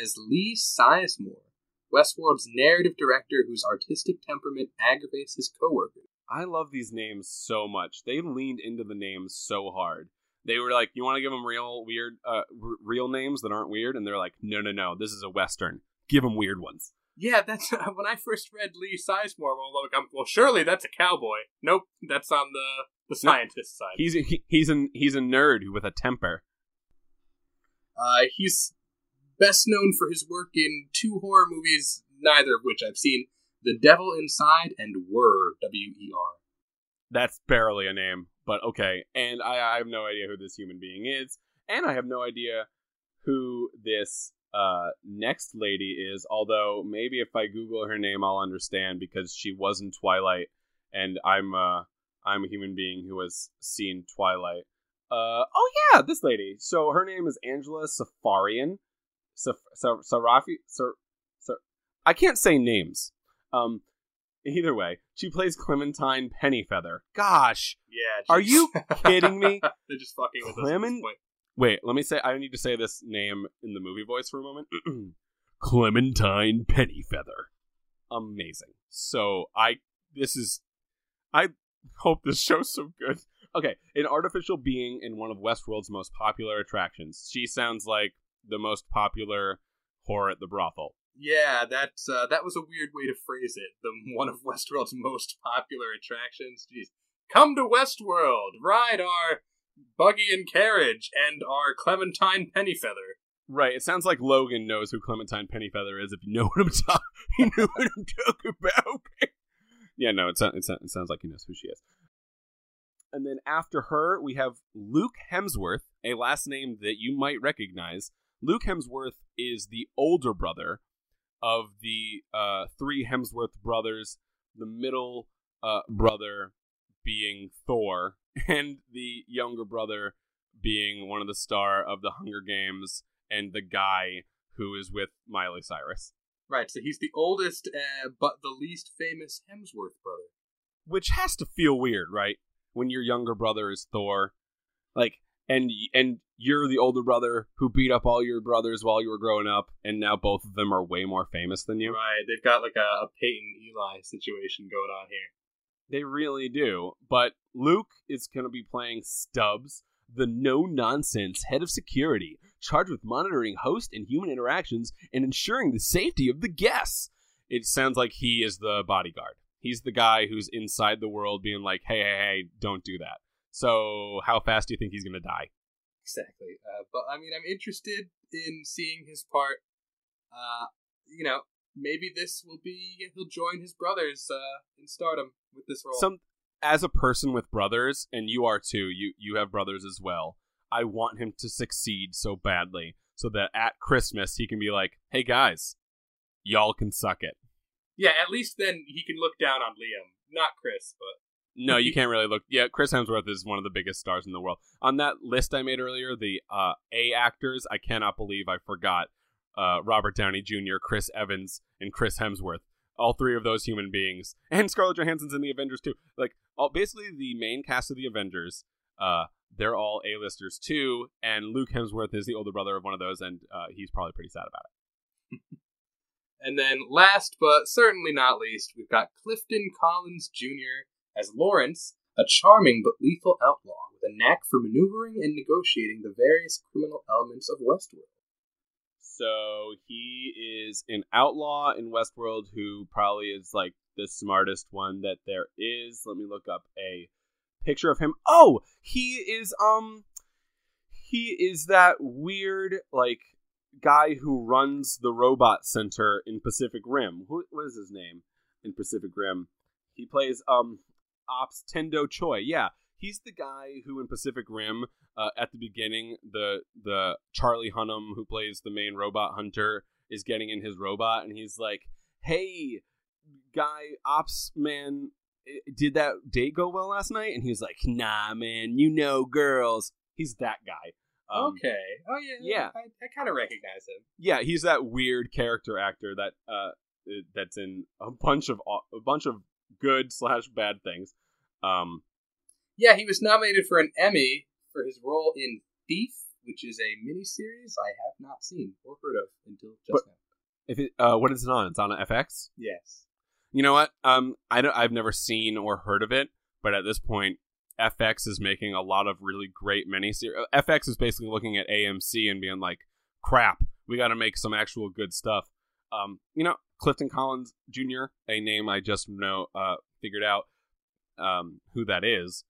as Lee Sizemore, Westworld's narrative director whose artistic temperament aggravates his coworkers. I love these names so much. They leaned into the names so hard. They were like, "You want to give them real weird, uh, r- real names that aren't weird?" And they're like, "No, no, no. This is a western. Give them weird ones." Yeah, that's uh, *laughs* when I first read Lee Sizemore. Well, look, I'm, well, surely that's a cowboy. Nope, that's on the the scientist side. He's a, he, he's a he's a nerd with a temper. Uh, he's best known for his work in two horror movies, neither of which I've seen: The Devil Inside and Wer. W E R. That's barely a name. but okay. And I, I have no idea who this human being is, and I have no idea who this uh, next lady is. Although maybe if I Google her name, I'll understand because she was in Twilight, and I'm uh, I'm a human being who has seen Twilight. Uh, oh yeah, this lady. So her name is Angela Safarian. Saf- Sa- Sarafi. Sar- Sar- I can't say names. Um, either way, she plays Clementine Pennyfeather. Gosh, Yeah. Are you kidding me? *laughs* They're just fucking with us Clement- point. Wait, let me say. I need to say this name in the movie voice for a moment. *clears throat* Clementine Pennyfeather. Amazing. So I, this is, I hope this show's so good. Okay, an artificial being in one of Westworld's most popular attractions. She sounds like the most popular whore at the brothel. Yeah, that's uh, that was a weird way to phrase it. The one of Westworld's most popular attractions. Jeez, come to Westworld, ride our buggy and carriage and our Clementine Pennyfeather. Right. It sounds like Logan knows who Clementine Pennyfeather is. If you know *laughs* what I'm talking, *laughs* you know what I'm talking about. Yeah. No. It. It it sounds like he knows who she is. And then after her, we have Luke Hemsworth, a last name that you might recognize. Luke Hemsworth is the older brother of the uh, three Hemsworth brothers. The middle uh, brother being Thor, *laughs* and the younger brother being one of the star of the Hunger Games and the guy who is with Miley Cyrus, Right, so he's the oldest, uh, but the least famous Hemsworth brother. which has to feel weird, right? When your younger brother is Thor, like, and and you're the older brother who beat up all your brothers while you were growing up, and now both of them are way more famous than you. Right, they've got like a, a Peyton Eli situation going on here. They really do. But Luke is going to be playing Stubbs, the no nonsense head of security, charged with monitoring host and human interactions and ensuring the safety of the guests. It sounds like he is the bodyguard. He's the guy who's inside the world being like, hey, hey, hey, don't do that. So, how fast do you think he's going to die? Exactly. Uh, but I mean, I'm interested in seeing his part. Uh, you know, maybe this will be he'll join his brothers uh, in stardom with this role. Some as a person with brothers, and you are too, you you have brothers as well. I want him to succeed so badly so that at Christmas he can be like, "Hey guys, y'all can suck it." yeah, at least then he can look down on Liam, not Chris, but No, you can't really look. Yeah, Chris Hemsworth is one of the biggest stars in the world. On that list I made earlier, the uh, A actors, I cannot believe I forgot uh, Robert Downey Jr., Chris Evans, and Chris Hemsworth. All three of those human beings, *laughs* and Scarlett Johansson's in the Avengers too. Like, all basically the main cast of the Avengers. Uh, they're all A-listers too, and Luke Hemsworth is the older brother of one of those, and uh, he's probably pretty sad about it. *laughs* And then last but certainly not least, we've got Clifton Collins Jr. as Lawrence, a charming but lethal outlaw with a knack for maneuvering and negotiating the various criminal elements of Westworld. So he is an outlaw in Westworld who probably is like the smartest one that there is. Let me look up a picture of him. Oh, he is um he is that weird like guy who runs the robot center in Pacific Rim. Who what is his name in Pacific Rim? He plays um Ops Tendo Choi. Yeah, he's the guy who in Pacific Rim uh, at the beginning the the Charlie Hunnam who plays the main robot hunter is getting in his robot and he's like, "Hey, guy, ops man, did that date go well last night?" And he's like, "Nah, man, you know girls." He's that guy. Um, okay. Oh yeah. yeah. I, I kind of recognize him. yeah, he's that weird character actor that uh that's in a bunch of a bunch of good slash bad things. Um, Yeah, he was nominated for an Emmy for his role in Thief, which is a miniseries I have not seen or heard of until just But- now. if it uh, what is it on? It's on FX. Yes. You know what? Um, I don't, I've never seen or heard of it, but at this point, FX is making a lot of really great miniseries. FX is basically looking at AMC and being like, "Crap, we got to make some actual good stuff." Um, you know, Clifton Collins Jr., a name I just know uh figured out um who that is,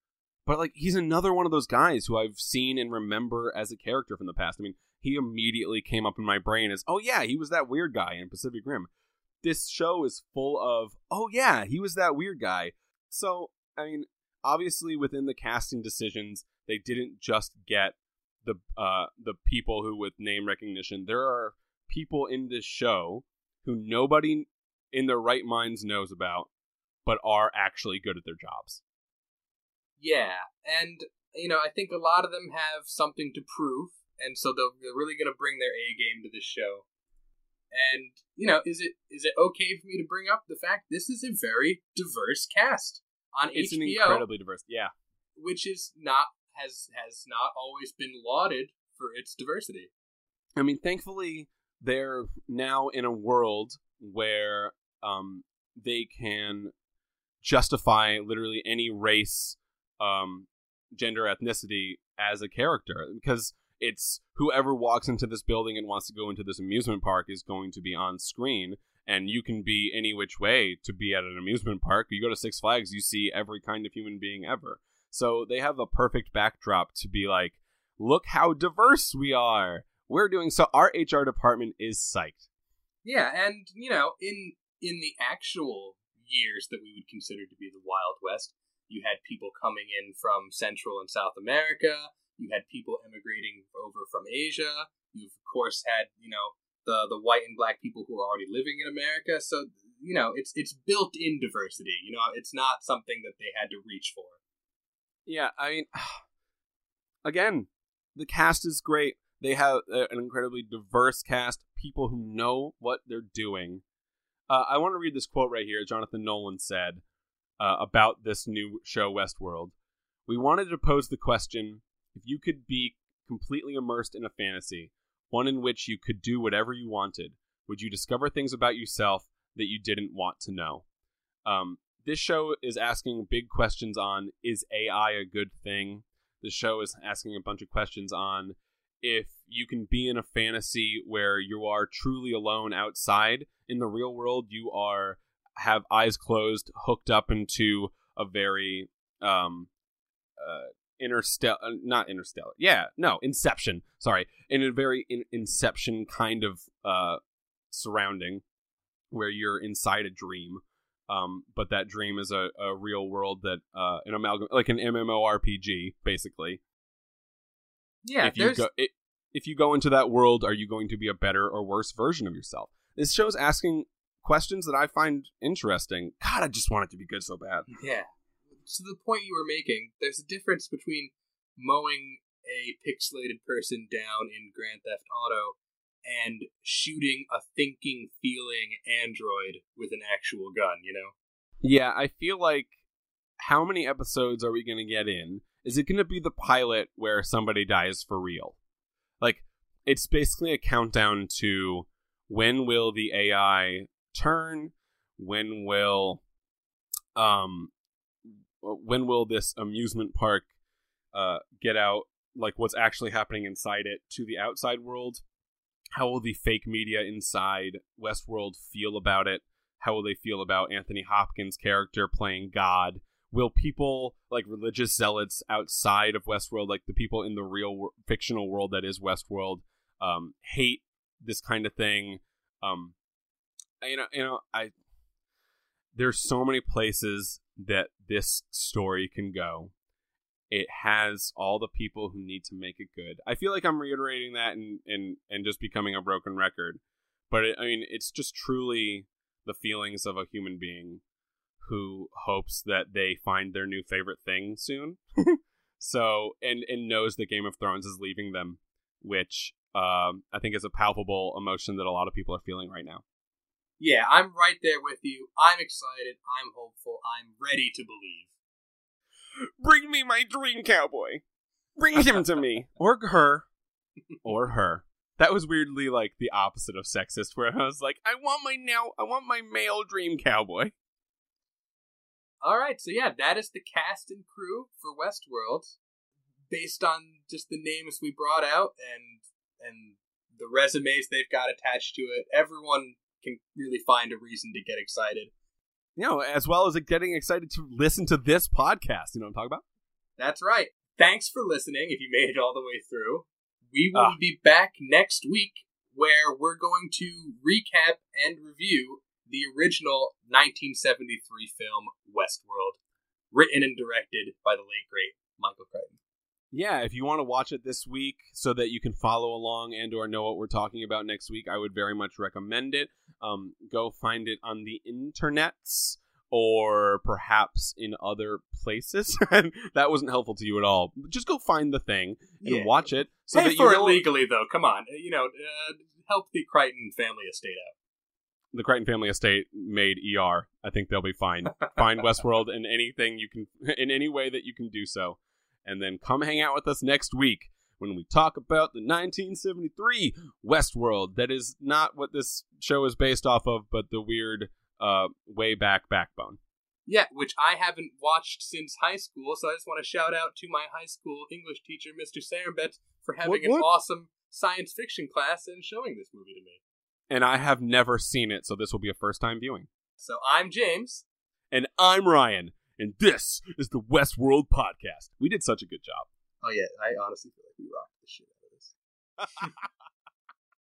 but like he's another one of those guys who I've seen and remember as a character from the past. I mean, he immediately came up in my brain as, "Oh yeah, he was that weird guy in Pacific Rim." this show is full of oh yeah he was that weird guy so i mean obviously within the casting decisions, they didn't just get the uh the people who with name recognition. There are people in this show who nobody in their right minds knows about, but are actually good at their jobs. Yeah, and you know, I think a lot of them have something to prove, and so they're really going to bring their A game to this show. And you know, is it is it okay for me to bring up the fact this is a very diverse cast on It's HBO, an incredibly diverse. Yeah. which is not has has not always been lauded for its diversity. I mean, thankfully, they're now in a world where um, they can justify literally any race, um, gender, ethnicity as a character because it's whoever walks into this building and wants to go into this amusement park is going to be on screen. And you can be any which way to be at an amusement park. You go to Six Flags, you see every kind of human being ever. So they have a perfect backdrop to be like, look how diverse we are. We're doing so. Our HR department is psyched. Yeah, and you know, in in the actual years that we would consider to be the Wild West, you had people coming in from Central and South America. You had people immigrating over from Asia. You of course had you know the the white and black people who are already living in America. So you know, it's it's built in diversity. You know, it's not something that they had to reach for. Yeah, I mean, *sighs* again, the cast is great. They have an incredibly diverse cast, people who know what they're doing. Uh, I want to read this quote right here. Jonathan Nolan said uh, about this new show, Westworld. We wanted to pose the question if you could be completely immersed in a fantasy, one in which you could do whatever you wanted, would you discover things about yourself that you didn't want to know? Um, this show is asking big questions on is AI a good thing? The show is asking a bunch of questions on if you can be in a fantasy where you are truly alone outside in the real world you are have eyes closed hooked up into a very um uh interstellar not interstellar yeah no inception sorry in a very in- inception kind of uh surrounding where you're inside a dream um but that dream is a, a real world that uh an amalgam like an mmorpg basically. Yeah, if you go i if you go into that world are you going to be a better or worse version of yourself? This show's asking questions that i find interesting god i just want it to be good so bad Yeah. To the point you were making, there's a difference between mowing a pixelated person down in Grand Theft Auto and shooting a thinking, feeling android with an actual gun, you know? yeah i feel like how many episodes are we going to get in is it going to be the pilot where somebody dies for real like it's basically a countdown to when will the ai turn? When will um when will this amusement park uh get out? Like what's actually happening inside it to the outside world? How will the fake media inside westworld feel about it? How will they feel about anthony hopkins character playing god? Will people like religious zealots outside of westworld like the people in the real wor- fictional world that is westworld um hate this kind of thing? Um you know you know i there's so many places that this story can go. It has all the people who need to make it good. I feel like i'm reiterating that and and and just becoming a broken record but it, i mean it's just truly the feelings of a human being who hopes that they find their new favorite thing soon. *laughs* So and and knows that game of thrones is leaving them which um, i think is a palpable emotion that a lot of people are feeling right now Yeah, I'm right there with you. I'm excited. I'm hopeful. I'm ready to believe. Bring me my dream cowboy. Bring him to me. *laughs* Or her. Or her. That was weirdly like the opposite of sexist, where I was like, I want my now I want my male dream cowboy. All right, so yeah, that is the cast and crew for Westworld, based on just the names we brought out and and the resumes they've got attached to it. Everyone can really find a reason to get excited. You know, as well as getting excited to listen to this podcast. You know what I'm talking about? That's right. Thanks for listening. If you made it all the way through, we will Ah. be back next week where we're going to recap and review the original 1973 film Westworld. written and directed by the late great Michael Crichton. Yeah, if you want to watch it this week so that you can follow along and or know what we're talking about next week, I would very much recommend it. Um, go find it on the internets or perhaps in other places. *laughs* and that wasn't helpful to you at all. Just go find the thing and Yeah. watch it so Pay that for you know it legally, though. Come on, you know, uh, help the Crichton family estate out. the Crichton Family Estate made ER. I think they'll be fine. *laughs* Find Westworld in anything you can, in any way that you can do so, and then come hang out with us next week when we talk about the 1973 Westworld. That is not what this show is based off of, but the weird, uh, way back backbone. Yeah, which I haven't watched since high school, so I just want to shout out to my high school English teacher, Mr. Sarambet, for having What- an awesome science fiction class and showing this movie to me. And I have never seen it, so this will be a first time viewing. So I'm James. And I'm Ryan, and this is the Westworld podcast. We did such a good job. Oh yeah, I honestly feel like we rocked the shit out of this. *laughs*